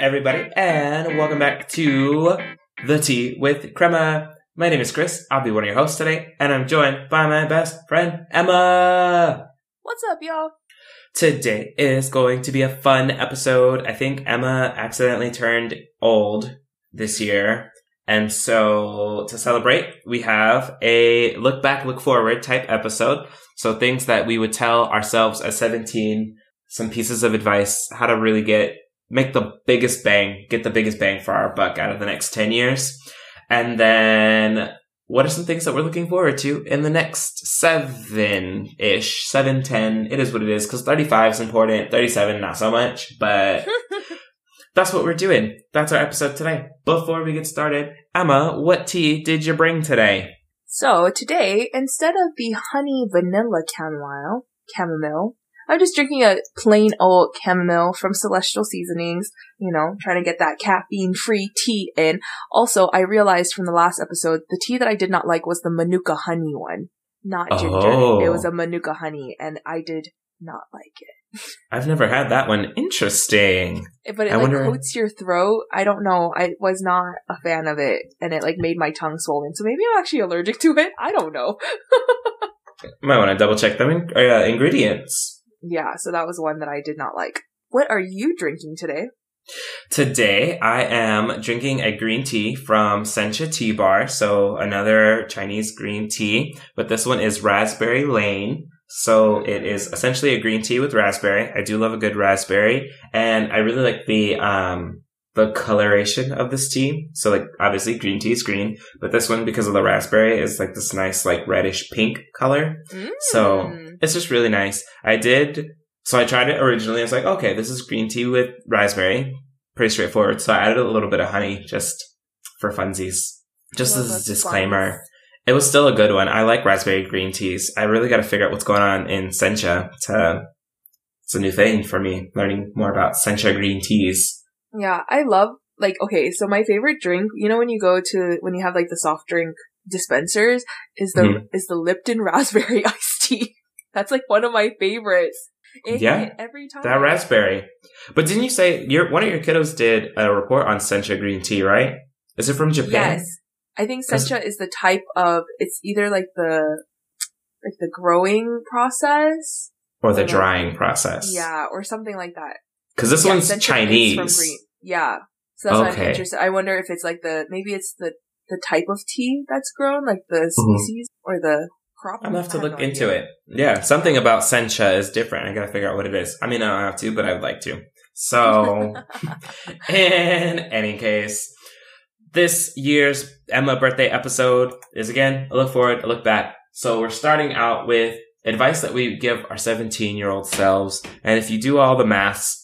everybody, and welcome back to The Tea with Crema. My name is Chris. I'll be one of your hosts today, and I'm joined by my best friend, Emma. What's up, y'all? Today is going to be a fun episode. I think Emma accidentally turned old this year. And so to celebrate, we have a look back, look forward type episode. So things that we would tell ourselves at 17, some pieces of advice, how to really get, make the biggest bang, get the biggest bang for our buck out of the next 10 years. And then what are some things that we're looking forward to in the next seven ish, seven, ten? It is what it is because 35 is important, 37 not so much, but that's what we're doing. That's our episode today. Before we get started, Emma, what tea did you bring today? So today, instead of the honey vanilla chamomile, chamomile, I'm just drinking a plain old chamomile from Celestial Seasonings, you know, trying to get that caffeine free tea in. Also, I realized from the last episode, the tea that I did not like was the Manuka honey one, not ginger. Oh. It was a Manuka honey, and I did not like it. I've never had that one. Interesting. But it I like wonder- coats your throat. I don't know. I was not a fan of it, and it like made my tongue swollen. So maybe I'm actually allergic to it. I don't know. Might want to double check them in, uh, ingredients. Yeah, so that was one that I did not like. What are you drinking today? Today, I am drinking a green tea from Sencha Tea Bar. So another Chinese green tea, but this one is Raspberry Lane. So it is essentially a green tea with raspberry. I do love a good raspberry and I really like the, um, the coloration of this tea. So like obviously green tea is green, but this one because of the raspberry is like this nice like reddish pink color. So Mm. it's just really nice. I did, so I tried it originally. I was like, okay, this is green tea with raspberry. Pretty straightforward. So I added a little bit of honey just for funsies. Just as a disclaimer. It was still a good one. I like raspberry green teas. I really got to figure out what's going on in sencha to, it's a new thing for me, learning more about sencha green teas. Yeah, I love like okay, so my favorite drink, you know when you go to when you have like the soft drink dispensers is the Mhm. is the Lipton raspberry iced tea. That's like one of my favorites. It Yeah, every time. That raspberry. But didn't you say your, one of your kiddos did a report on sencha green tea, right? Is it from Japan? Yes. I think sencha is the type of it's either like the like the growing process. Or the Or like- drying process? Yeah, or something like that. Because this Yeah, one's Chinese. From green. Yeah. So that's why Okay. I'm interested. I wonder if it's like the maybe it's the the type of tea that's grown, like the Mhm. species or the crop. I'm gonna have to look into idea. it. Yeah, something about sencha is different. I gotta figure out what it is. I mean, I don't have to, but I would like to. So, in any case, this year's Emma birthday episode is again a look forward, a look back. So we're starting out with advice that we give our 17 year old selves. And if you do all the maths,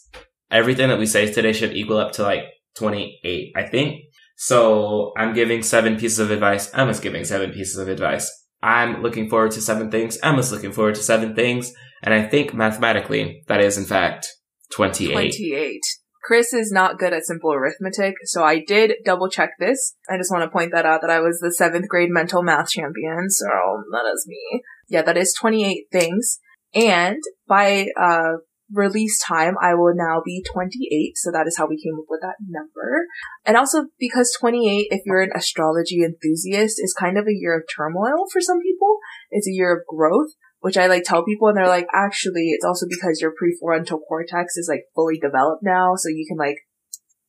everything that we say today should equal up to like 28, I think. So I'm giving seven pieces of advice. Emma's giving seven pieces of advice. I'm looking forward to seven things. Emma's looking forward to seven things. And I think mathematically, that is in fact 28. 28. Chris is not good at simple arithmetic, so I did double check this. I just want to point that out that I was the seventh grade mental math champion, so that is me. Yeah, that is 28 things. And by, uh, release time, I will now be 28, so that is how we came up with that number. And also because 28, if you're an astrology enthusiast, is kind of a year of turmoil for some people. It's a year of growth which I like tell people and they're like, actually, it's also because your prefrontal cortex is like fully developed now. So you can like,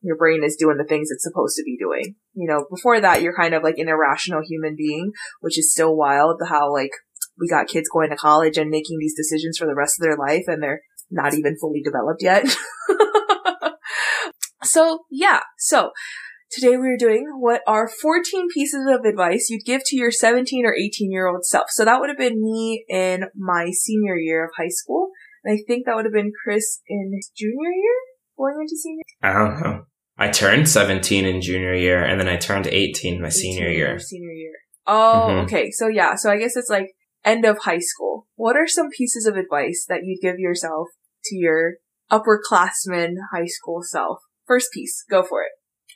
your brain is doing the things it's supposed to be doing. You know, before that, you're kind of like an irrational human being, which is still wild how like we got kids going to college and making these decisions for the rest of their life and they're not even fully developed yet. so yeah, so Today we are doing what are 14 pieces of advice you'd give to your 17 or 18 year old self. So that would have been me in my senior year of high school. And I think that would have been Chris in his junior year going into senior. I don't know. I turned 17 in junior year and then I turned 18 my 18 senior year. Senior year. Oh, Mhm. okay. So yeah, so I guess it's like end of high school. What are some pieces of advice that you'd give yourself to your upperclassman high school self? First piece, go for it.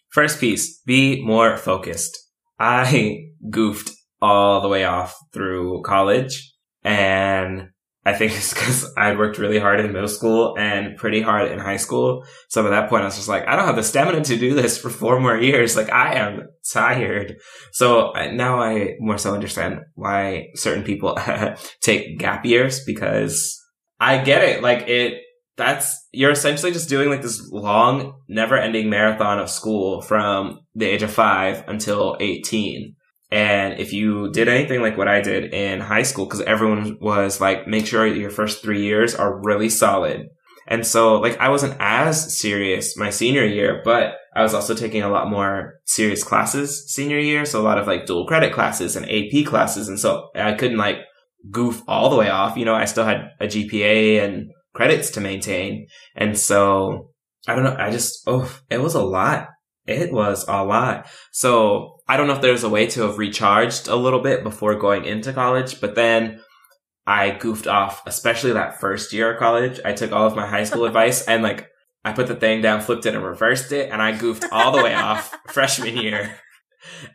First piece, be more focused. I goofed all the way off through college and I think it's because I worked really hard in middle school and pretty hard in high school. So at that point, I was just like, I don't have the stamina to do this for four more years. Like I am tired. So now I more so understand why certain people take gap years because I get it. Like it, that's, you're essentially just doing like this long, never ending marathon of school from the age of five until 18. And if you did anything like what I did in high school, because everyone was like, make sure your first three years are really solid. And so like I wasn't as serious my senior year, but I was also taking a lot more serious classes senior year. So a lot of like dual credit classes and AP classes. And so I couldn't like goof all the way off. You know, I still had a GPA and credits to maintain. And so I don't know. I just, oh, it was a lot. It was a lot. So I don't know if there's a way to have recharged a little bit before going into college, but then I goofed off, especially that first year of college. I took all of my high school advice and like I put the thing down, flipped it and reversed it, and I goofed all the way off freshman year.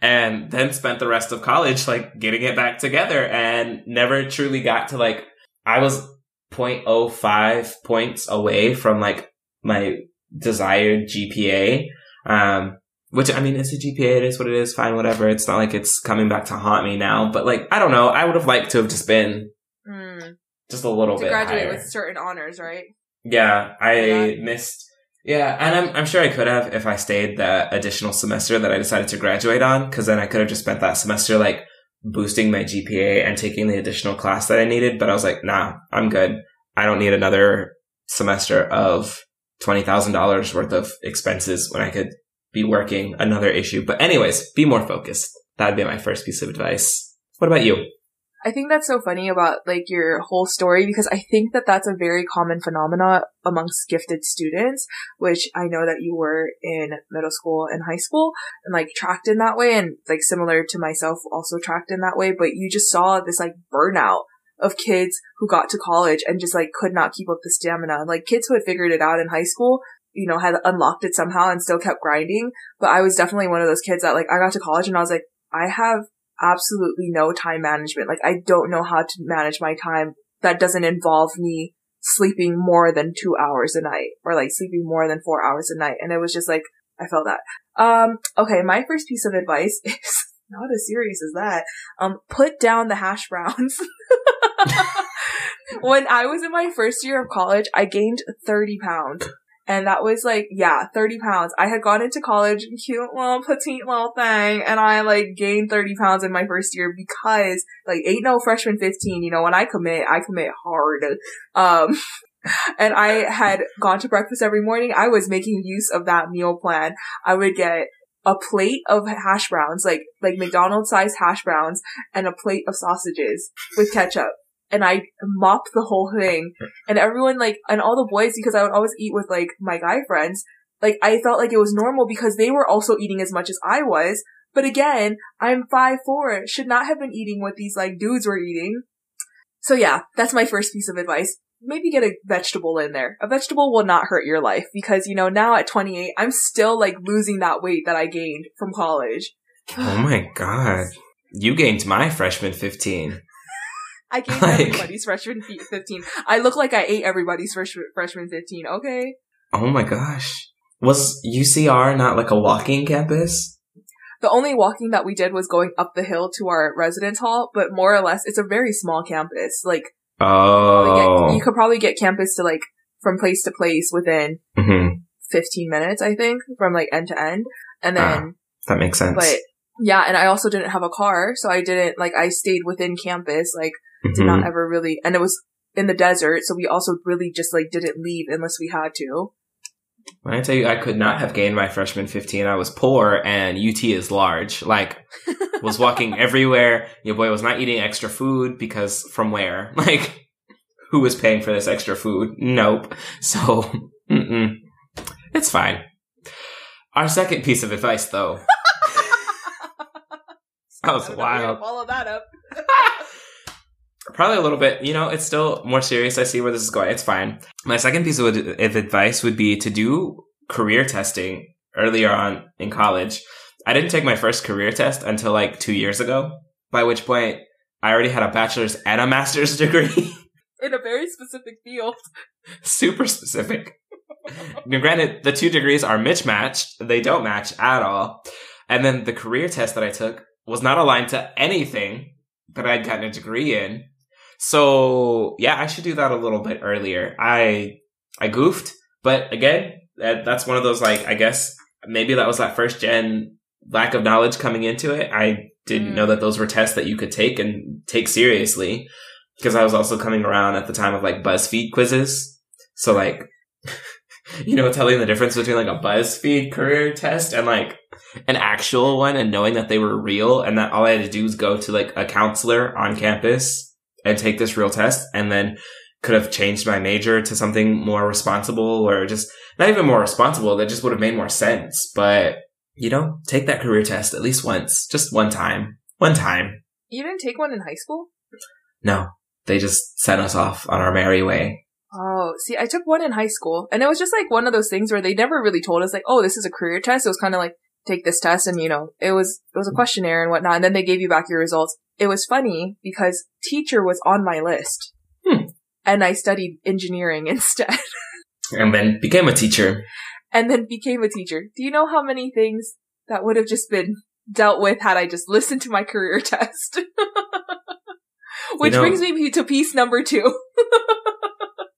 And then spent the rest of college like getting it back together and never truly got to like I was 0.05 points away from like my desired GPA. Um, which I mean, it's a GPA. It is what it is. Fine, whatever. It's not like it's coming back to haunt me now. But like, I don't know. I would have liked to have just been Mm. just a little To bit graduate higher. with certain honors, right? Yeah, I Yeah. missed. Yeah, and I'm I'm sure I could have if I stayed that additional semester that I decided to graduate on, because then I could have just spent that semester like boosting my GPA and taking the additional class that I needed. But I was like, nah, I'm good. I don't need another semester of twenty thousand dollars worth of expenses when I could be working another issue. But anyways, be more focused. That'd be my first piece of advice. What about you? I think that's so funny about like your whole story because I think that that's a very common phenomena amongst gifted students, which I know that you were in middle school and high school and like tracked in that way and like similar to myself also tracked in that way, but you just saw this like burnout of kids who got to college and just like could not keep up the stamina. Like kids who had figured it out in high school, you know, had unlocked it somehow and still kept grinding. But I was definitely one of those kids that like I got to college and I was like, I have absolutely no time management. Like I don't know how to manage my time that doesn't involve me sleeping more than two hours a night or like sleeping more than four hours a night. And it was just like, I felt that. Um, okay. My first piece of advice is not as serious as that. Um, put down the hash browns. when I was in my first year of college, I gained 30 pounds. And that was like, yeah, 30 pounds. I had gone into college, cute little petite little thing, and I like gained 30 pounds in my first year because like ain't no freshman 15, you know, when I commit, I commit hard. Um, and I had gone to breakfast every morning. I was making use of that meal plan. I would get a plate of hash browns, like, like McDonald's sized hash browns and a plate of sausages with ketchup. And I mopped the whole thing and everyone like, and all the boys, because I would always eat with like my guy friends, like I felt like it was normal because they were also eating as much as I was. But again, I'm five four, should not have been eating what these like dudes were eating. So yeah, that's my first piece of advice. Maybe get a vegetable in there. A vegetable will not hurt your life because, you know, now at 28, I'm still like losing that weight that I gained from college. Oh my god. You gained my freshman 15. I gained Like- everybody's freshman 15. I look like I ate everybody's freshman, freshman 15, okay? Oh my gosh. Was UCR not like a walking campus? The only walking that we did was going up the hill to our residence hall, but more or less, it's a very small campus. Like, like, Oh. you could probably get campus to like, from place to place within Mhm. 15 minutes, I think, from like end to end. And then, That makes sense. but yeah, and I also didn't have a car, so I didn't, like, I stayed within campus, like, did Mhm. not ever really, and it was in the desert, so we also really just like didn't leave unless we had to. When I tell you I could not have gained my freshman 15, I was poor and UT is large. Like, was walking everywhere. Your boy was not eating extra food because from where? Like, who was paying for this extra food? Nope. So, mm-mm. It's fine. Our second piece of advice, though. That was I don't know where to wild. Follow that up. Probably a little bit, you know, it's still more serious. I see where this is going. It's fine. My second piece of, advice would be to do career testing earlier on in college. I didn't take my first career test until like two years ago, by which point I already had a bachelor's and a master's degree. in a very specific field. Super specific. now, granted, the two degrees are mismatched. They don't match at all. And then the career test that I took was not aligned to anything that I'd gotten a degree in. So yeah, I should do that a little bit earlier. I, I goofed, but again, that, that's one of those like, I guess maybe that was that first gen lack of knowledge coming into it. I didn't mm. know that those were tests that you could take and take seriously because I was also coming around at the time of like BuzzFeed quizzes. So like, you know, telling the difference between like a BuzzFeed career test and like an actual one and knowing that they were real and that all I had to do was go to like a counselor on campus and take this real test and then could have changed my major to something more responsible or just not even more responsible. That just would have made more sense. But you know, take that career test at least once, just one time, one time. You didn't take one in high school? No, they just sent us off on our merry way. Oh, see, I took one in high school and it was just like one of those things where they never really told us like, oh, this is a career test. It was kind of like, take this test and you know, it was, it was a questionnaire and whatnot. And then they gave you back your results. It was funny because teacher was on my list hmm. and I studied engineering instead. and then became a teacher. And then became a teacher. Do you know how many things that would have just been dealt with had I just listened to my career test? Which you know, brings me to piece number two.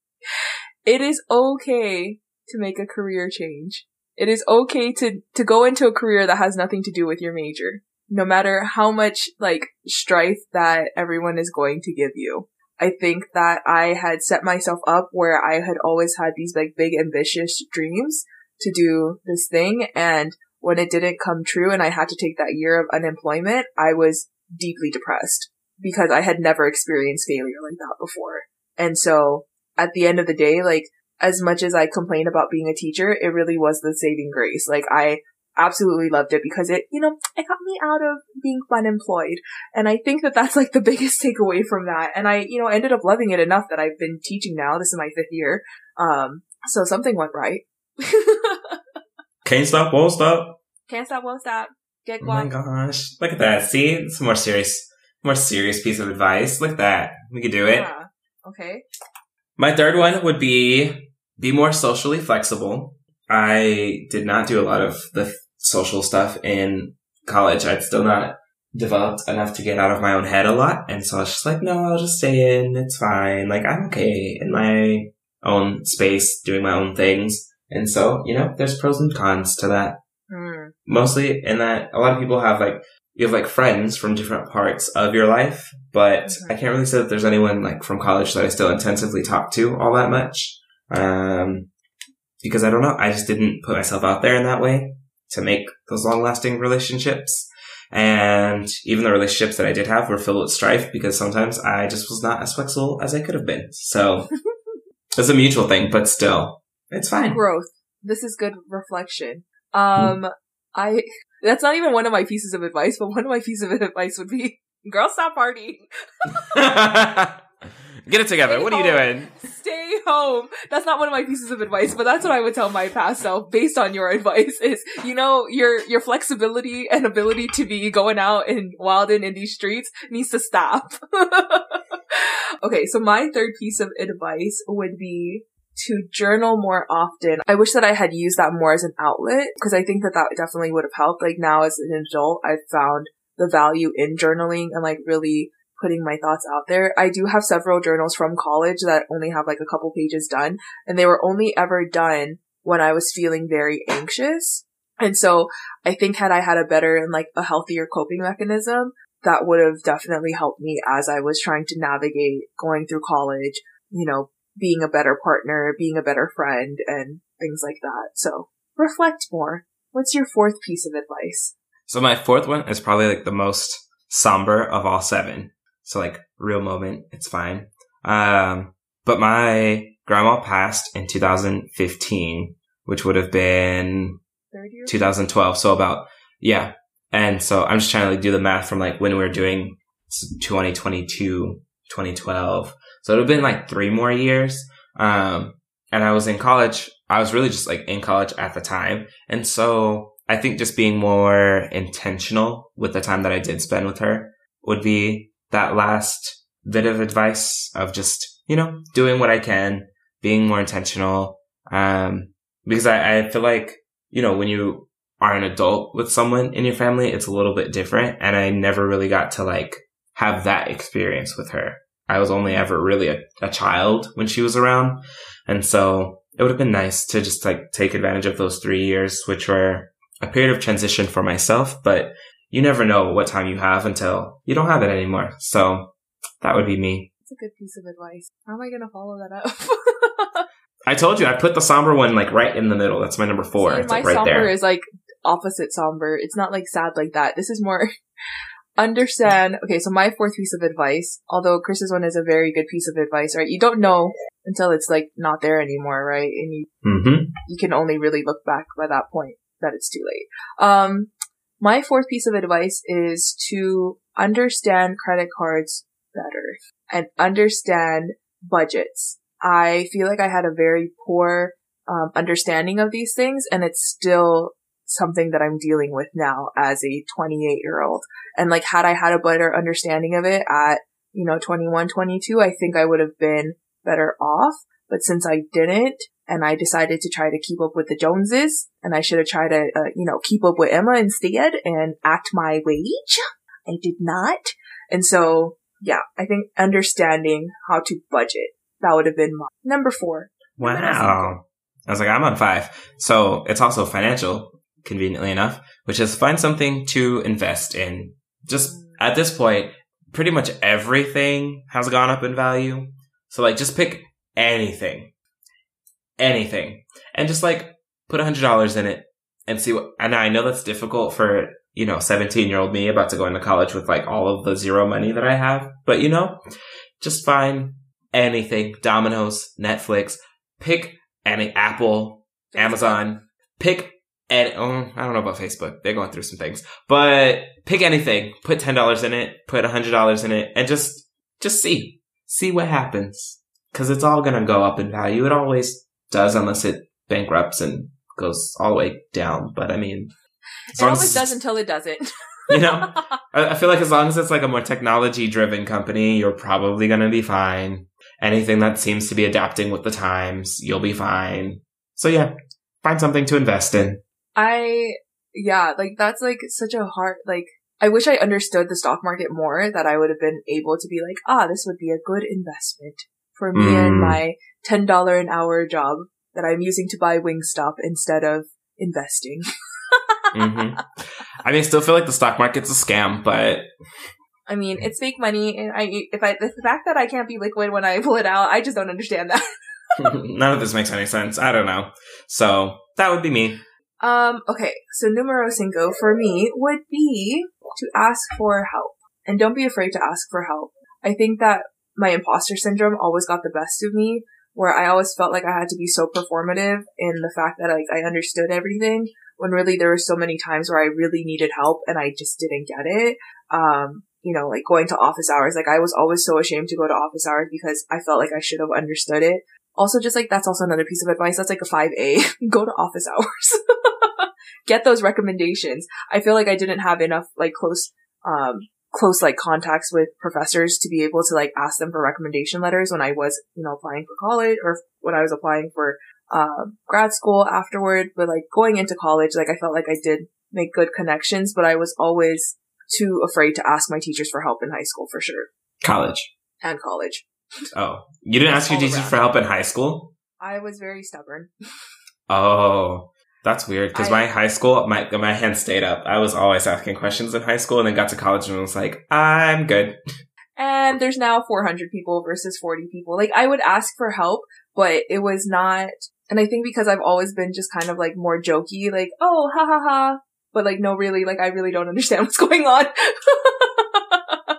it is okay to make a career change. It is okay to, to go into a career that has nothing to do with your major. No matter how much, like, strife that everyone is going to give you. I think that I had set myself up where I had always had these, like, big ambitious dreams to do this thing. And when it didn't come true and I had to take that year of unemployment, I was deeply depressed because I had never experienced failure like that before. And so at the end of the day, like as much as I complain about being a teacher, it really was the saving grace. Like I absolutely loved it because it, you know, it got me out of being unemployed. And I think that that's like the biggest takeaway from that. And I, you know, ended up loving it enough that I've been teaching now. This is my fifth year. Um, so something went right. Can't stop, won't stop. Can't stop, won't stop. Get Oh my gosh. Look at that. See? It's a more serious, more serious piece of advice. Look at that. We could do it. Yeah. Okay. My third one would be be more socially flexible. I did not do a lot of the social stuff in college. I'd still not developed enough to get out of my own head a lot. And so I was just like, no, I'll just stay in. It's fine. Like, I'm okay in my own space, doing my own things. And so, you know, there's pros and cons to that. Mm. Mostly in that a lot of people have like, you have like friends from different parts of your life, but mm-hmm. I can't really say that there's anyone like from college that I still intensively talk to all that much. Um, because I don't know, I just didn't put myself out there in that way to make those long lasting relationships. And even the relationships that I did have were filled with strife because sometimes I just was not as flexible as I could have been. So it's a mutual thing, but still, it's fine. Growth. This is good reflection. Um, I, that's not even one of my pieces of advice, but one of my pieces of advice would be, girl, stop partying. Get it together. Stay what home. are you doing? Stay home. That's not one of my pieces of advice, but that's what I would tell my past self based on your advice is, you know, your, your flexibility and ability to be going out and wilding in these streets needs to stop. okay. So my third piece of advice would be to journal more often. I wish that I had used that more as an outlet because I think that that definitely would have helped. Like now as an adult, I've found the value in journaling and like really putting my thoughts out there. I do have several journals from college that only have like a couple pages done and they were only ever done when I was feeling very anxious. And so I think had I had a better and like a healthier coping mechanism, that would have definitely helped me as I was trying to navigate going through college, you know, being a better partner, being a better friend, and things like that. So reflect more. What's your fourth piece of advice? So my fourth one is probably like the most somber of all seven. So like real moment, it's fine. Um, but my grandma passed in 2015, which would have been 2012. So about, yeah. And so I'm just trying to like do the math from like when we were doing 2022, 2012. So it would have been like three more years. Um, and I was in college. I was really just like in college at the time. And so I think just being more intentional with the time that I did spend with her would be that last bit of advice of just you know, doing what I can, being more intentional. Um, because I, I feel like, you know, when you are an adult with someone in your family, it's a little bit different. And I never really got to like have that experience with her. I was only ever really a, a child when she was around. And so it would have been nice to just like take advantage of those three years, which were a period of transition for myself, but you never know what time you have until you don't have it anymore. So that would be me. That's a good piece of advice. How am I going to follow that up? I told you I put the somber one like right in the middle. That's my number four. See, it's my like right somber there. is like opposite somber. It's not like sad like that. This is more understand. Okay, so my fourth piece of advice, although Chris's one is a very good piece of advice, right? You don't know until it's like not there anymore, right? And you mm-hmm. you can only really look back by that point that it's too late. Um, my fourth piece of advice is to understand credit cards better and understand budgets. I feel like I had a very poor um, understanding of these things, and it's still something that I'm dealing with now as a 28 year old. And like, had I had a better understanding of it at, you know, 21, 22, I think I would have been better off. But since I didn't, and I decided to try to keep up with the Joneses, and I should have tried to, uh, you know, keep up with Emma instead and act my wage. I did not. And so, yeah, I think understanding how to budget, that would have been my number four. Wow. I was like, I'm on five. So it's also financial, conveniently enough, which is find something to invest in. Just at this point, pretty much everything has gone up in value. So like, just pick anything, anything, and just like put a hundred dollars in it and see what. And I know that's difficult for you know seventeen year old me about to go into college with like all of the zero money that I have, but you know, just find anything. Domino's, Netflix, pick any Apple, Amazon, pick and oh, I don't know about Facebook. They're going through some things, but pick anything. Put ten dollars in it. Put a hundred dollars in it, and just just see see what happens. Because it's all gonna go up in value. It always does, unless it bankrupts and goes all the way down. But I mean, It long as always does until it doesn't. You know? I, I feel like as long as it's like a more technology driven company, you're probably gonna be fine. Anything that seems to be adapting with the times, you'll be fine. So yeah, find something to invest in. I, yeah, like that's like such a hard, like, I wish I understood the stock market more that I would have been able to be like, ah, this would be a good investment for me and Mm. my $10 an hour job that I'm using to buy Wingstop instead of investing. hmm I mean, I still feel like the stock market's a scam, but I mean, it's fake money and I, if I, the fact that I can't be liquid when I pull it out, I just don't understand that. none of this makes any sense. I don't know. So that would be me. Um, okay, so numero cinco for me would be to ask for help. And don't be afraid to ask for help. I think that my imposter syndrome always got the best of me, where I always felt like I had to be so performative in the fact that like I understood everything, when really there were so many times where I really needed help and I just didn't get it. Um, you know, like going to office hours, like I was always so ashamed to go to office hours because I felt like I should have understood it. Also, just like that's also another piece of advice. That's like a 5A. Go to office hours. Get those recommendations. I feel like I didn't have enough like close, um, close like contacts with professors to be able to like ask them for recommendation letters when I was, you know, applying for college or when I was applying for, um, grad school afterward. But like going into college, like I felt like I did make good connections, but I was always too afraid to ask my teachers for help in high school for sure College. and college. Oh, you didn't ask your teachers around. for help in high school? I was very stubborn. Oh, that's weird. Because my high school, my my hand stayed up. I was always asking questions in high school, and then got to college and was like, I'm good. and there's now 400 people versus 40 people. Like I would ask for help, but it was not, and I think because I've always been just kind of like more jokey, like, oh, ha ha ha, but like, no, really, like I really don't understand what's going on.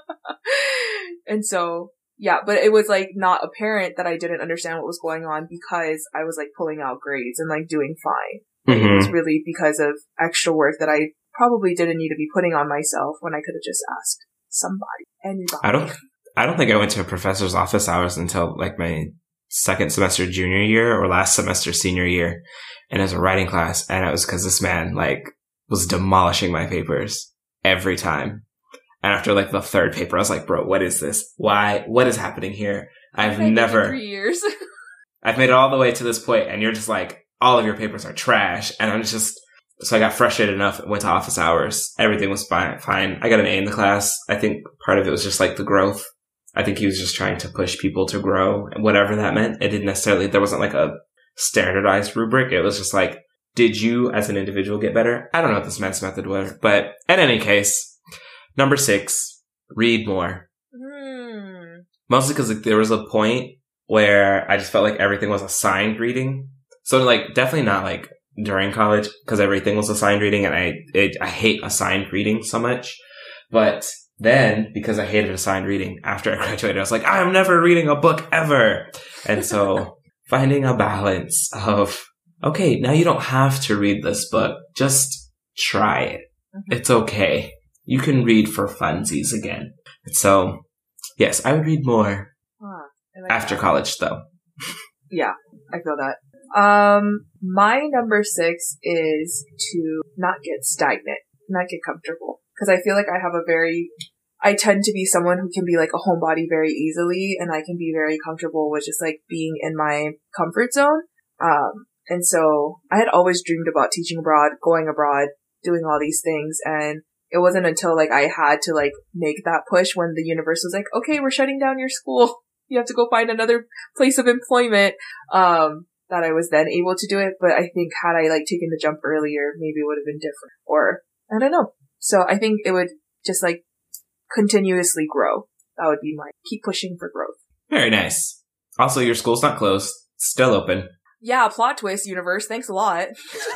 and so, yeah, but it was like not apparent that I didn't understand what was going on because I was like pulling out grades and like doing fine. It Mhm. was really because of extra work that I probably didn't need to be putting on myself when I could have just asked somebody, anybody. I don't. I don't think I went to a professor's office hours until like my second semester junior year or last semester senior year, and it was a writing class, and it was because this man like was demolishing my papers every time. And after like the third paper, I was like, "Bro, what is this? Why? What is happening here?" I've never, three years. I've made it all the way to this point and you're just like, all of your papers are trash. And I'm just, so I got frustrated enough, went to office hours. Everything was fine. Fine. I got an A in the class. I think part of it was just like the growth. I think he was just trying to push people to grow, whatever that meant. It didn't necessarily, there wasn't like a standardized rubric. It was just like, did you as an individual get better? I don't know what this men's method was, but in any case, number six, read more. Hmm. Mostly because like, there was a point where I just felt like everything was assigned reading. So like definitely not like during college because everything was assigned reading and I it, I hate assigned reading so much. But then because I hated assigned reading after I graduated, I was like, I'm never reading a book ever. And so finding a balance of okay, now you don't have to read this book. Just try it. Mhm. It's okay. You can read for funsies again. So yes, I would read more. Like after that. college though. Yeah, I feel that. Um, my number six is to not get stagnant, not get comfortable. Cause I feel like I have a very, I tend to be someone who can be like a homebody very easily and I can be very comfortable with just like being in my comfort zone. Um, and so I had always dreamed about teaching abroad, going abroad, doing all these things. And it wasn't until like I had to like make that push when the universe was like, okay, we're shutting down your school. You have to go find another place of employment um that I was then able to do it but I think had I like taken the jump earlier maybe it would have been different or I don't know so I think it would just like continuously grow that would be my keep pushing for growth Very nice. Also, your school's not closed; still open. Yeah plot twist universe thanks a lot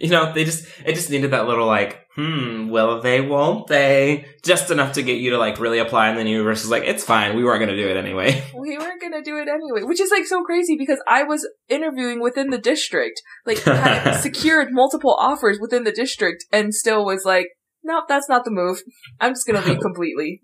you know, they just it just needed that little like, hmm, will they, won't they? Just enough to get you to like really apply, and then the universe is like, it's fine. We weren't gonna do it anyway. we weren't gonna do it anyway which is like so crazy because I was interviewing within the district like had secured multiple offers within the district and still was like nope that's not the move I'm just gonna leave completely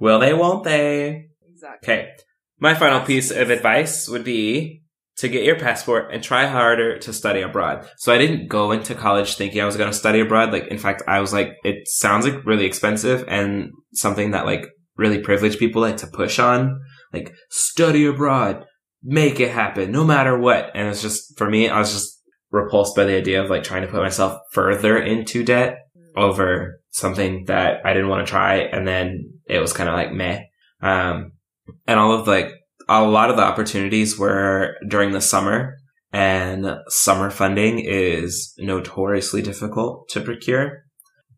will they, won't they? exactly Okay. My final piece of advice would be to get your passport and try harder to study abroad. So I didn't go into college thinking I was going to study abroad. Like, in fact, I was like, it sounds like really expensive and something that like really privileged people like to push on. Like, study abroad, make it happen, no matter what. And it's just, for me, I was just repulsed by the idea of like trying to put myself further into debt over something that I didn't want to try. And then it was kind of like meh. Um, and all of like, a lot of the opportunities were during the summer and summer funding is notoriously difficult to procure.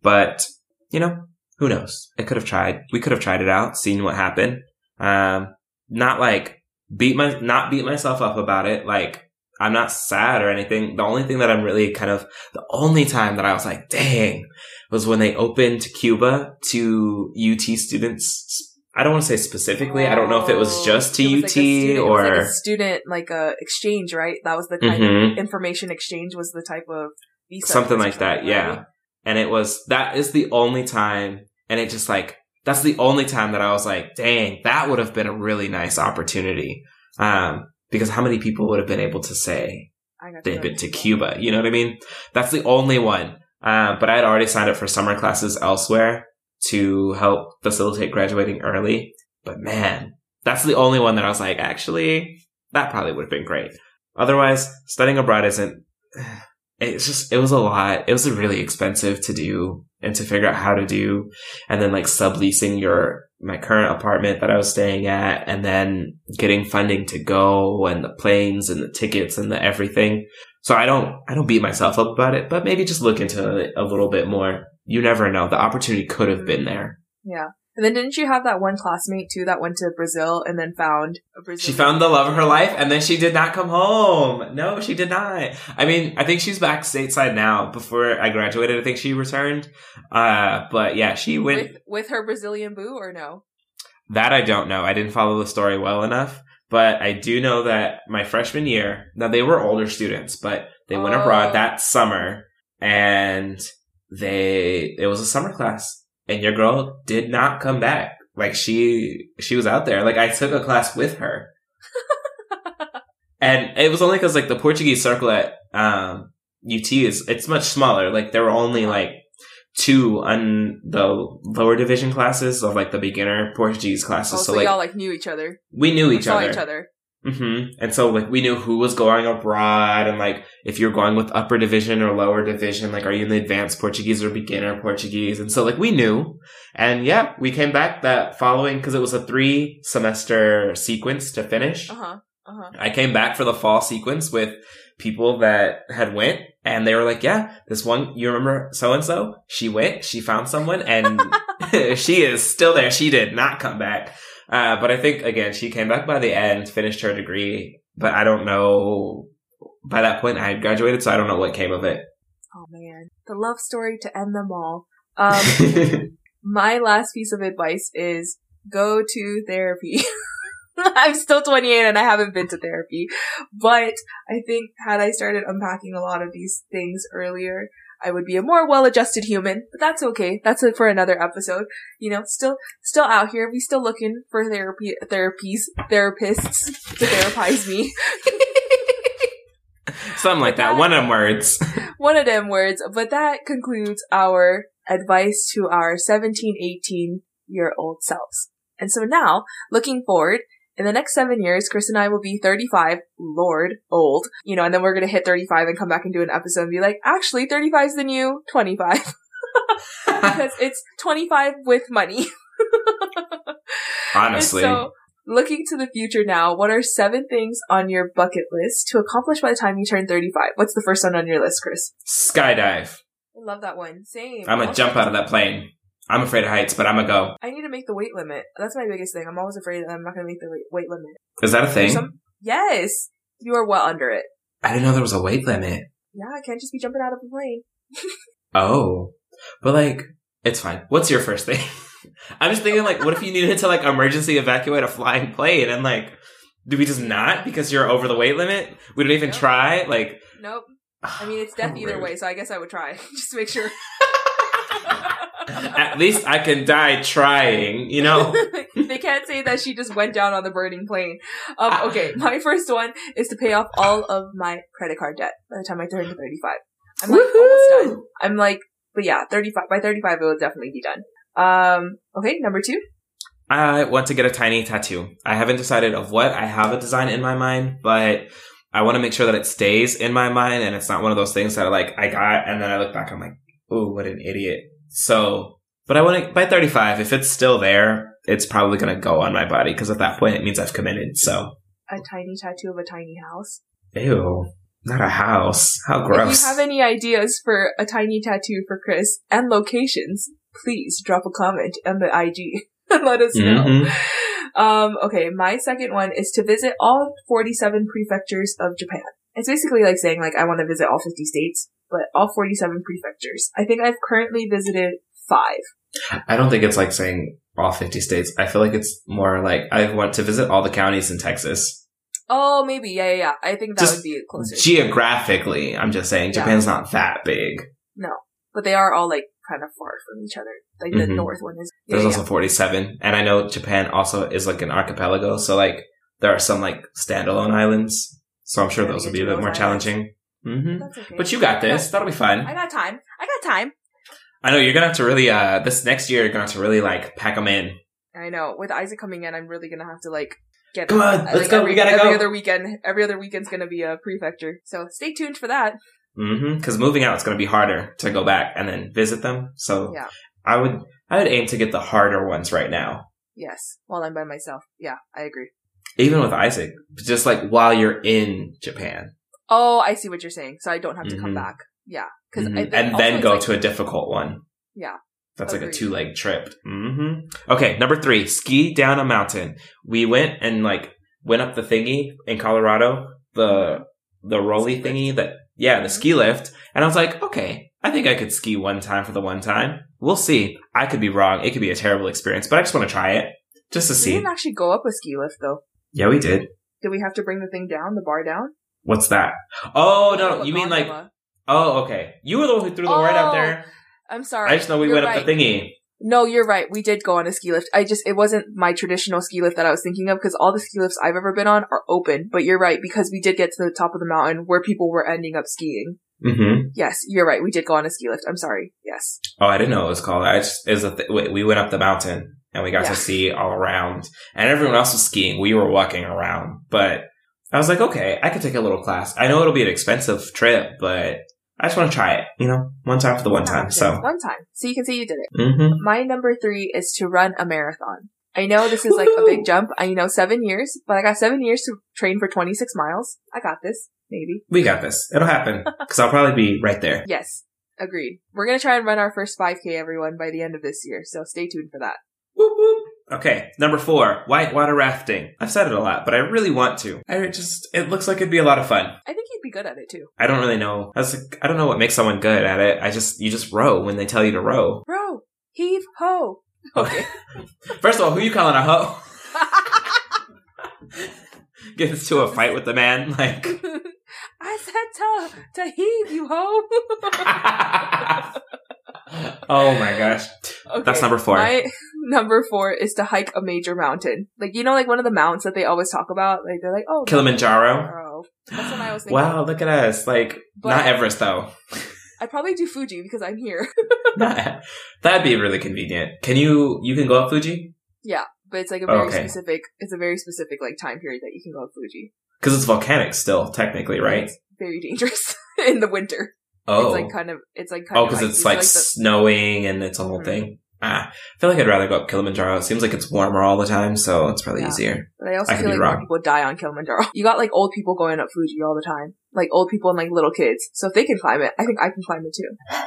But, you know, who knows? I could have tried. We could have tried it out, seen what happened. Um, not like beat my, not beat myself up about it. Like, I'm not sad or anything. The only thing that I'm really kind of, the only time that I was like, dang, was when they opened Cuba to UT students. I don't want to say specifically. I don't know if it was just to was UT like student- or like a student like a exchange, right? That was the type Mhm. of information exchange was the type of visa something like that. Yeah. right? And it was, that is the only time. And it just like, that's the only time that I was like, dang, that would have been a really nice opportunity. Um, because how many people would have been able to say I got they've been to Cuba? You know what I mean? That's the only one. Um, but I had already signed up for summer classes elsewhere to help facilitate graduating early. But man, that's the only one that I was like, actually, that probably would have been great. Otherwise, studying abroad isn't, it's just, it was a lot. It was really expensive to do and to figure out how to do. And then like subleasing your, my current apartment that I was staying at and then getting funding to go and the planes and the tickets and the everything. So I don't, I don't beat myself up about it, but maybe just look into it a little bit more. You never know. The opportunity could have been there. Yeah. And then didn't you have that one classmate too that went to Brazil and then found a Brazil? She found the love of her life and then she did not come home. No, she did not. I mean, I think she's back stateside now. Before I graduated, I think she returned. Uh, but yeah, she went. with with her Brazilian boo or no? That I don't know. I didn't follow the story well enough. But I do know that my freshman year, now they were older students, but they went Oh. abroad that summer and they, it was a summer class and your girl did not come back. Like she, she was out there. Like I took a class with her. and it was only cause like the Portuguese circle at, um, UT is, it's much smaller. Like there were only like two on the lower division classes of like the beginner Portuguese Oh, classes. so, so like y'all like knew each other. we knew each saw other. each other. Hmm And so like we knew who was going abroad and like if you're going with upper division or lower division, like are you in the advanced Portuguese or beginner Portuguese? And so like we knew. And yeah, we came back that following because it was a three semester sequence to finish. Uh huh. Uh huh. I came back for the fall sequence with people that had went and they were like, yeah, this one, you remember so and so? She went, she found someone and she is still there. She did not come back. Uh, but I think again, she came back by the end, finished her degree, but I don't know. By that point, I had graduated, so I don't know what came of it. Oh man, the love story to end them all. Um, my last piece of advice is go to therapy. I'm still 28 and I haven't been to therapy, but I think had I started unpacking a lot of these things earlier, I would be a more well-adjusted human, but that's okay. That's it for another episode. You know, still, still out here. We still looking for therapy, therapies, therapists to therapize me. Something like that. One of them words. one of them words. But that concludes our advice to our 17, 18 year old selves. And so now, looking forward, in the next seven years, Chris and I will be 35, Lord, old, you know, and then we're gonna hit 35 and come back and do an episode and be like, actually, 35 is the new 25. because it's 25 with money. Honestly. And so, looking to the future now, what are seven things on your bucket list to accomplish by the time you turn 35? What's the first one on your list, Chris? Skydive. I love that one. Same. I'm gonna jump out of that plane. I'm afraid of heights, but I'm gonna go. I need to make the weight limit. That's my biggest thing. I'm always afraid that I'm not going to make the weight- limit. Is that a thing? some- yes, you are well under it. I didn't know there was a weight limit. Yeah, I can't just be jumping out of a plane. Oh, but like, it's fine. What's your first thing? I'm just thinking, like, what if you needed to like emergency evacuate a flying plane and like, do we just not because you're over the weight limit? We don't even Yep. try. Like, Nope. I mean, it's death either way, so I guess I would try just to make sure. At least I can die trying. You know. they can't say that she just went down on the burning plane. Um, Ah. okay, my first one is to pay off all of my credit card debt by the time I turn 35. I'm like almost done. I'm like, but yeah, 35. By 35, it will definitely be done. Um, okay, number two. I want to get a tiny tattoo. I haven't decided of what. I have a design in my mind, but I want to make sure that it stays in my mind and it's not one of those things that I like I got and then I look back I'm like, "Ooh, what an idiot." So, but I want to by 35 if it's still there, it's probably going to go on my body because at that point it means I've committed. So, A tiny tattoo of a tiny house. ew, not a house. How gross. If you have any ideas for a tiny tattoo for Chris and locations, please drop a comment on the IG. And let us know. Mhm. Um, okay, my second one is to visit all 47 prefectures of Japan. It's basically like saying like I want to visit all 50 states, but all 47 prefectures. I think I've currently visited five. I don't think it's like saying all 50 states. I feel like it's more like I want to visit all the counties in Texas. Oh, maybe. Yeah, yeah, yeah. I think that Just would be closer. Geographically, I'm just saying Yeah. Japan's not that big. No, but they are all like kind of far from each other. Like the Mhm. north one is. Yeah, There's yeah. also 47, and I know Japan also is like an archipelago, so like there are some like standalone islands. So I'm sure those will be a bit more islands. challenging. Hmm That's okay. But you got this. That'll be fun. I got time. I got time. I know you're gonna have to really uh this next year you're gonna have to really like pack them in. I know. With Isaac coming in, I'm really gonna have to like get. Come on, like, let's go. Every, We gotta every go. Every other weekend. Every other weekend's gonna be a prefecture. So stay tuned for that. hmm Because moving out it's gonna be harder to go back and then visit them. So Yeah. I would I would aim to get the harder ones right now. Yes. While I'm by myself. Yeah, I agree. Even with Isaac, just like while you're in Japan, Oh, I see what you're saying. So I don't have to come Mhm. back. Yeah. Because Mhm. and then go to a difficult one. Yeah. That's like a two leg trip. Mm-hmm. Okay, number three, ski down a mountain. We went and like went up the thingy in Colorado, the the rolly thingy that yeah, the ski lift. And I was like, okay, I think I could ski one time for the one time. We'll see. I could be wrong. It could be a terrible experience, but I just want to try it just to We see. We didn't actually go up a ski lift though. Yeah, we did. Did we have to bring the thing down, the bar down? What's that? Oh no, Oh, you mean like oh okay. You were the one who threw the word out Oh, there. I'm sorry. I just know we You're went right. up the thingy. No, you're right. We did go on a ski lift. I just, it wasn't my traditional ski lift that I was thinking of because all the ski lifts I've ever been on are open. But you're right because we did get to the top of the mountain where people were ending up skiing. Mm-hmm. Yes, you're right. We did go on a ski lift. I'm sorry. Yes. Oh, I didn't know it was called. I just it was a th- we we went up the mountain and we got Yeah. to see all around, and everyone else was skiing. We were walking around, but I was like, okay, I could take a little class. I know it'll be an expensive trip, but I just want to try it. You know, one time for the one time. So, one time. So you can see you did it. hmm My number three is to run a marathon. I know this is like a big jump. I know seven years, but I got seven years to train for 26 miles. I got this. Maybe. we got this. It'll happen because I'll probably be right there. Yes. Agreed. We're going to try and run our first 5K, everyone, by the end of this year. So stay tuned for that. Whoop, whoop. Okay, number four, whitewater rafting. I've said it a lot, but I really want to. I just, it looks like it'd be a lot of fun. I think you'd be good at it too. I don't really know. I was like, I don't know what makes someone good at it. I just, you just row when they tell you to row. Row, heave ho. Okay. First of all, who you calling a hoe? Get into a fight with the man, like. I said to, to heave, you ho. oh my gosh. Okay, That's number four. My number four is to hike a major mountain. Like, you know, like one of the mounts that they always talk about? Like, they're like, oh, Kilimanjaro. Kilimanjaro. That's what I was thinking. Wow, look at us. Like, But- not Everest though. I'd probably do Fuji because I'm here. Not- That'd be really convenient. Can you, you can go up Fuji? yeah, but it's like a very Okay. specific, it's a very specific, like, time period that you can go to Fuji. Because it's volcanic still, technically, right? It's very dangerous in the winter. Oh. It's like kind of, it's like kind Oh, of because it's like the- snowing and it's a whole Mhm. thing. Ah, I feel like I'd rather go up Kilimanjaro. It seems like it's warmer all the time, so it's probably Yeah. easier. But I also I feel like more wrong. people die on Kilimanjaro. You got like old people going up Fuji all the time. Like old people and like little kids. So if they can climb it, I think I can climb it too.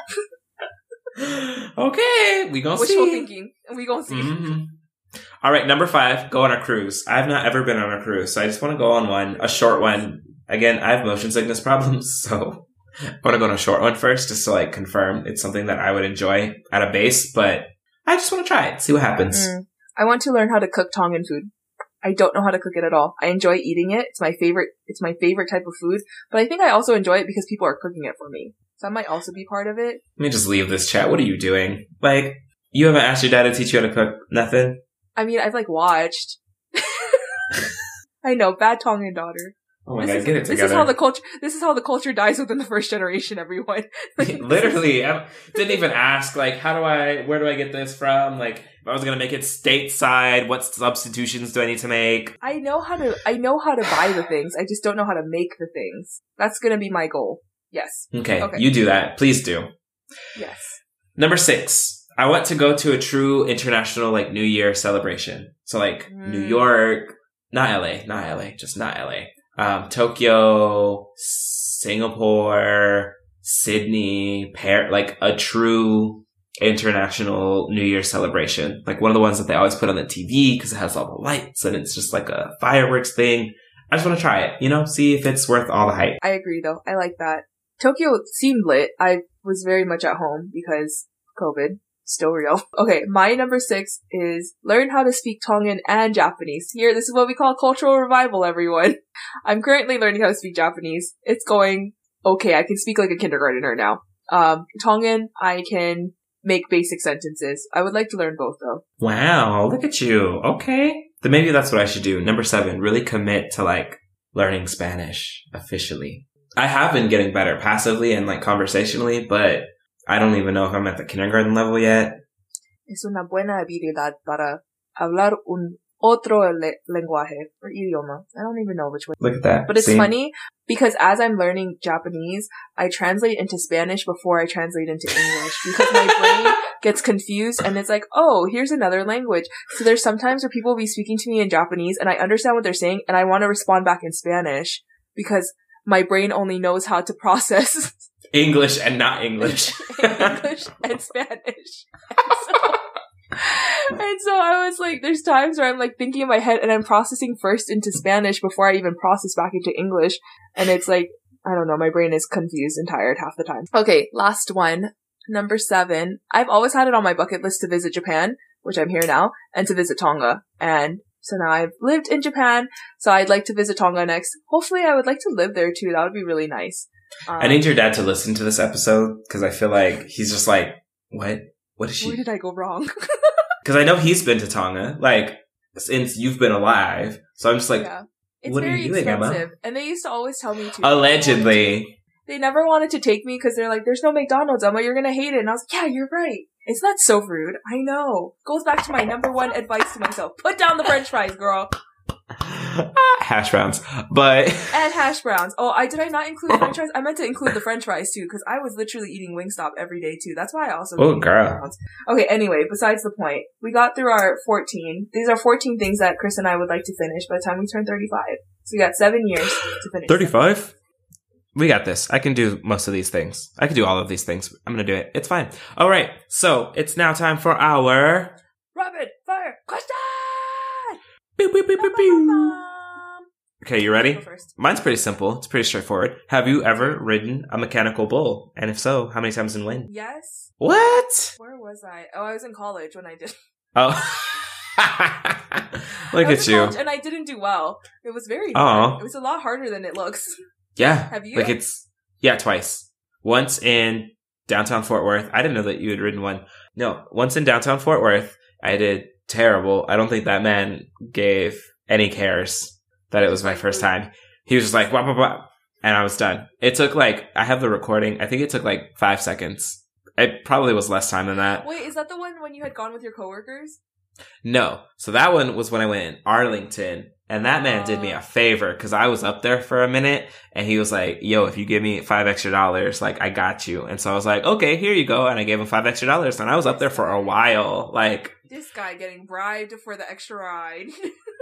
okay, we gonna Wishful see. thinking. We gonna see. Mhm. All right, number five, go on a cruise. I've not ever been on a cruise, so I just want to go on one, a short one. Again, I have motion sickness problems, so I want to go on a short one first, just to like confirm it's something that I would enjoy at a base. But I just want to try it, see what happens. Mm. I want to learn how to cook Tongan food. I don't know how to cook it at all. I enjoy eating it. It's my favorite. It's my favorite type of food. But I think I also enjoy it because people are cooking it for me. So that might also be part of it. Let me just leave this chat. What are you doing? Like, you haven't asked your dad to teach you how to cook nothing? I mean, I've like watched. I know, bad Tongan daughter. Oh my this god, is, get it together. This is how the culture. This is how the culture dies within the first generation. Everyone, Literally, I didn't even ask, like, how do I, where do I get this from? Like, if I was gonna make it stateside, what substitutions do I need to make? I know how to. I know how to buy the things. I just don't know how to make the things. That's gonna be my goal. Yes. Okay, Okay. you do that. Please do. Yes. Number six, I want to go to a true international, like, New Year celebration. So, like, New Mm. York, not LA, not LA, just not LA. Um, Tokyo, Singapore, Sydney, Paris, like a true international New Year celebration. Like one of the ones that they always put on the TV because it has all the lights and it's just like a fireworks thing. I just want to try it, you know, see if it's worth all the hype. I agree though. I like that. Tokyo seemed lit. I was very much at home because COVID. Still real. Okay, my number six is learn how to speak Tongan and Japanese. Here, this is what we call cultural revival, everyone. I'm currently learning how to speak Japanese. It's going okay. I can speak like a kindergartner now. Um, Tongan, I can make basic sentences. I would like to learn both though. Wow, look at you. Okay. Then maybe that's what I should do. Number seven, really commit to like learning Spanish officially. I have been getting better passively and like conversationally, but I don't even know if I'm at the kindergarten level yet. Es una buena habilidad para hablar un otro le- lenguaje or idioma. I don't even know which way. Look at that. But it's See? funny because as I'm learning Japanese, I translate into Spanish before I translate into English because my brain gets confused and it's like, oh, here's another language. So there's sometimes where people will be speaking to me in Japanese and I understand what they're saying and I want to respond back in Spanish because my brain only knows how to process English and not English. English and Spanish. And so, I was like, there's times where I'm like thinking in my head and I'm processing first into Spanish before I even process back into English. And it's like, I don't know, my brain is confused and tired half the time. Okay, last one. Number seven. I've always had it on my bucket list to visit Japan, which I'm here now, and to visit Tonga. And so now I've lived in Japan, so I'd like to visit Tonga next. Hopefully I would like to live there too. That would be really nice. Um, I need your dad to listen to this episode because I feel like he's just like, what? What is where did I go wrong? Because I know he's been to Tonga, like, since you've been alive. So I'm just like, yeah. It's what are you doing, Emma? And they used to always tell me to. allegedly. They they never wanted to take me because they're like, there's no McDonald's, Emma, you're gonna hate it. And I was like, yeah, you're right. It's not so rude. I know. Goes back to my number one advice to myself. Put down the french fries, girl. Hash browns. But And hash browns. Oh, I did I not include french fries? I meant to include the french fries too, because I was literally eating Wingstop every day too. That's why I also Oh, girl. browns. Okay, anyway, besides the point. We got through our 14. These are 14 things that Chris and I would like to finish by the time we turn 35. So we got seven years to finish. 35? We got this. I can do most of these things. I can do all of these things. I'm gonna do it. It's fine. All right. So it's now time for our. Rapid fire question! Beep, beep, beep, beep, beep. Okay, you bum, bum. ready? First. Mine's pretty simple. It's pretty straightforward. Have you ever ridden a mechanical bull? And if so, how many times and when? Yes. What? Where was I? Oh, I was in college when I did. Oh. Look I was at in you. college and I didn't do well. It was very Aw. hard. It was a lot harder than it looks. Yeah. Have you? Like it's yeah, twice. Once in downtown Fort Worth. I didn't know that you had ridden one. No, once in downtown Fort Worth, I did terrible. I don't think that man gave any cares that it was my first time. He was just like wah, wah, wah, and I was done. It took like I have the recording. I think it took like five seconds. It probably was less time than that. Wait, is that the one when you had gone with your coworkers? No. So that one was when I went in Arlington. And that man did me a oh. favor because I was up there for a minute and he was like, yo, if you give me five extra dollars, like I got you. And so I was like, okay, here you go. And I gave him five extra dollars and I was up there for a while. Like, This guy getting bribed for the extra ride.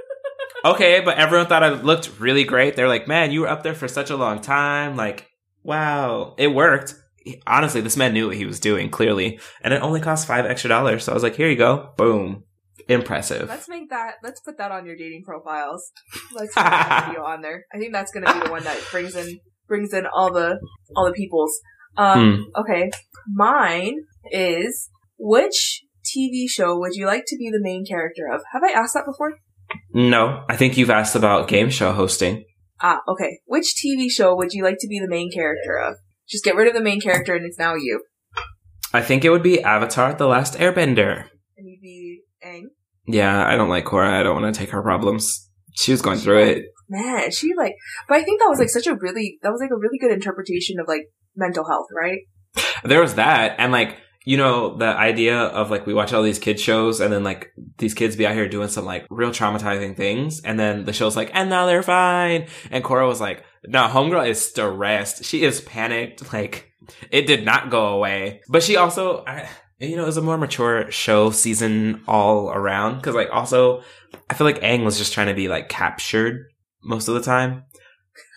okay, but everyone thought I looked really great. They're like, man, you were up there for such a long time. Like, wow, it worked. Honestly, this man knew what he was doing clearly. And it only cost five extra dollars. So I was like, here you go. Boom. Impressive. let's make that. Let's put that on your dating profiles. Let's put that video on there. I think that's gonna be the one that brings in brings in all the all the peoples. Um, Hmm. Okay, mine is which TV show would you like to be the main character of? Have I asked that before? No, I think you've asked about game show hosting. Ah, okay. Which TV show would you like to be the main character of? Just get rid of the main character and it's now you. I think it would be Avatar: The Last Airbender. And you'd be Aang. Yeah, I don't like Korra. I don't want to take her problems. She was going through it. Man, she like, but I think that was like such a really, that was like a really good interpretation of like mental health, right? There was that, and like you know the idea of like we watch all these kid shows, and then like these kids be out here doing some like real traumatizing things, and then the show's like, and now they're fine. And Korra was like, no, homegirl is stressed. She is panicked. Like it did not go away, but she also. I, you know, it was a more mature show season all around. Cause like also, I feel like Aang was just trying to be like captured most of the time.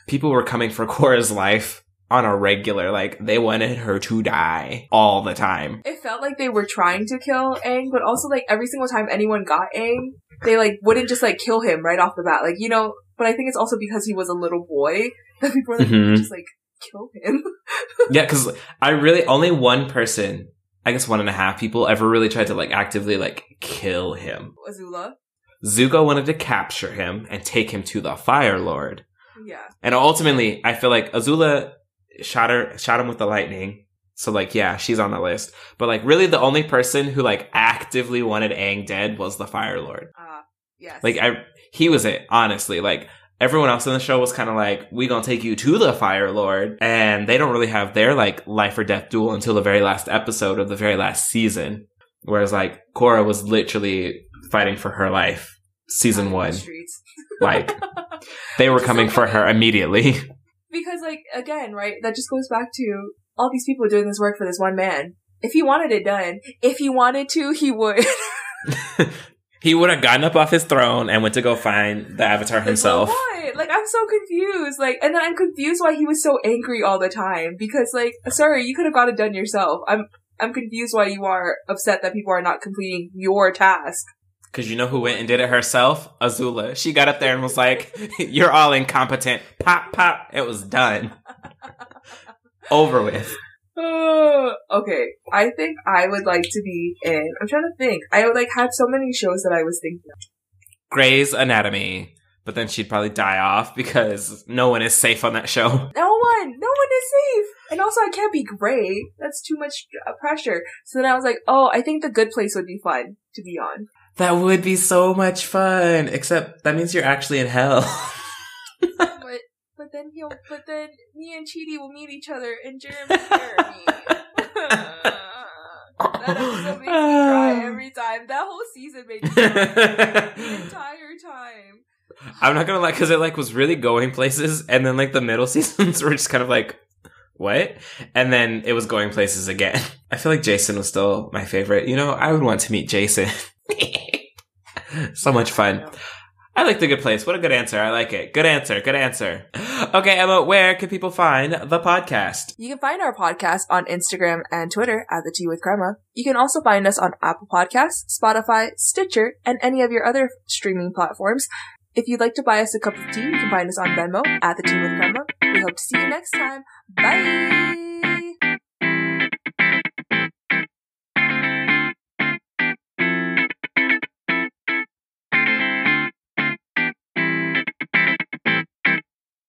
People were coming for Cora's life on a regular. Like they wanted her to die all the time. It felt like they were trying to kill Aang, but also like every single time anyone got Aang, they like wouldn't just like kill him right off the bat. Like, you know, but I think it's also because he was a little boy that people were like, Mhm. just like kill him. Yeah, because I really only one person, I guess one and a half people, ever really tried to like actively like kill him. Azula. Zuko wanted to capture him and take him to the Fire Lord, Yeah. and ultimately, I feel like Azula shot her, shot him with the lightning. So like, yeah, she's on the list. But like, really, the only person who like actively wanted Aang dead was the Fire Lord. Ah, yes. Like I, he was it, honestly. Like everyone else in the show was kind of like, we gonna take you to the Fire Lord. And they don't really have their like life or death duel until the very last episode of the very last season. Whereas like Korra was literally fighting for her life season On one. Like they were coming so for her immediately. Because like again, right? That just goes back to all these people doing this work for this one man. If he wanted it done, if he wanted to, he would. he would have gotten up off his throne and went to go find the Avatar himself. Like. Like I'm so confused. Like, and then I'm confused why he was so angry all the time. Because like, sorry, you could have got it done yourself. I'm I'm confused why you are upset that people are not completing your task. Cause you know who went and did it herself? Azula. She got up there and was like, "You're all incompetent." Pop, pop. It was done. Over with. Uh, okay, I think I would like to be in. I'm trying to think. I like had so many shows that I was thinking. of. Grey's Anatomy. But then she'd probably die off because no one is safe on that show. No one, no one is safe. And also, I can't be gray. That's too much uh, pressure. So then I was like, oh, I think the Good Place would be fun to be on. That would be so much fun. Except that means you're actually in hell. but but then he'll, but then me and Chidi will meet each other and Jeremy me. that episode makes me cry every time. That whole season made me cry the entire time. I'm not gonna lie, because it like was really going places, and then like the middle seasons were just kind of like, what? And then it was going places again. I feel like Jason was still my favorite. You know, I would want to meet Jason. so much fun. I like the good place. What a good answer. I like it. Good answer. Good answer. Okay, Emma, where can people find the podcast? You can find our podcast on Instagram and Twitter at the Tea with Crema. You can also find us on Apple Podcasts, Spotify, Stitcher, and any of your other streaming platforms. If you'd like to buy us a cup of tea, you can find us on Venmo at the Tea with Crema. We hope to see you next time. Bye!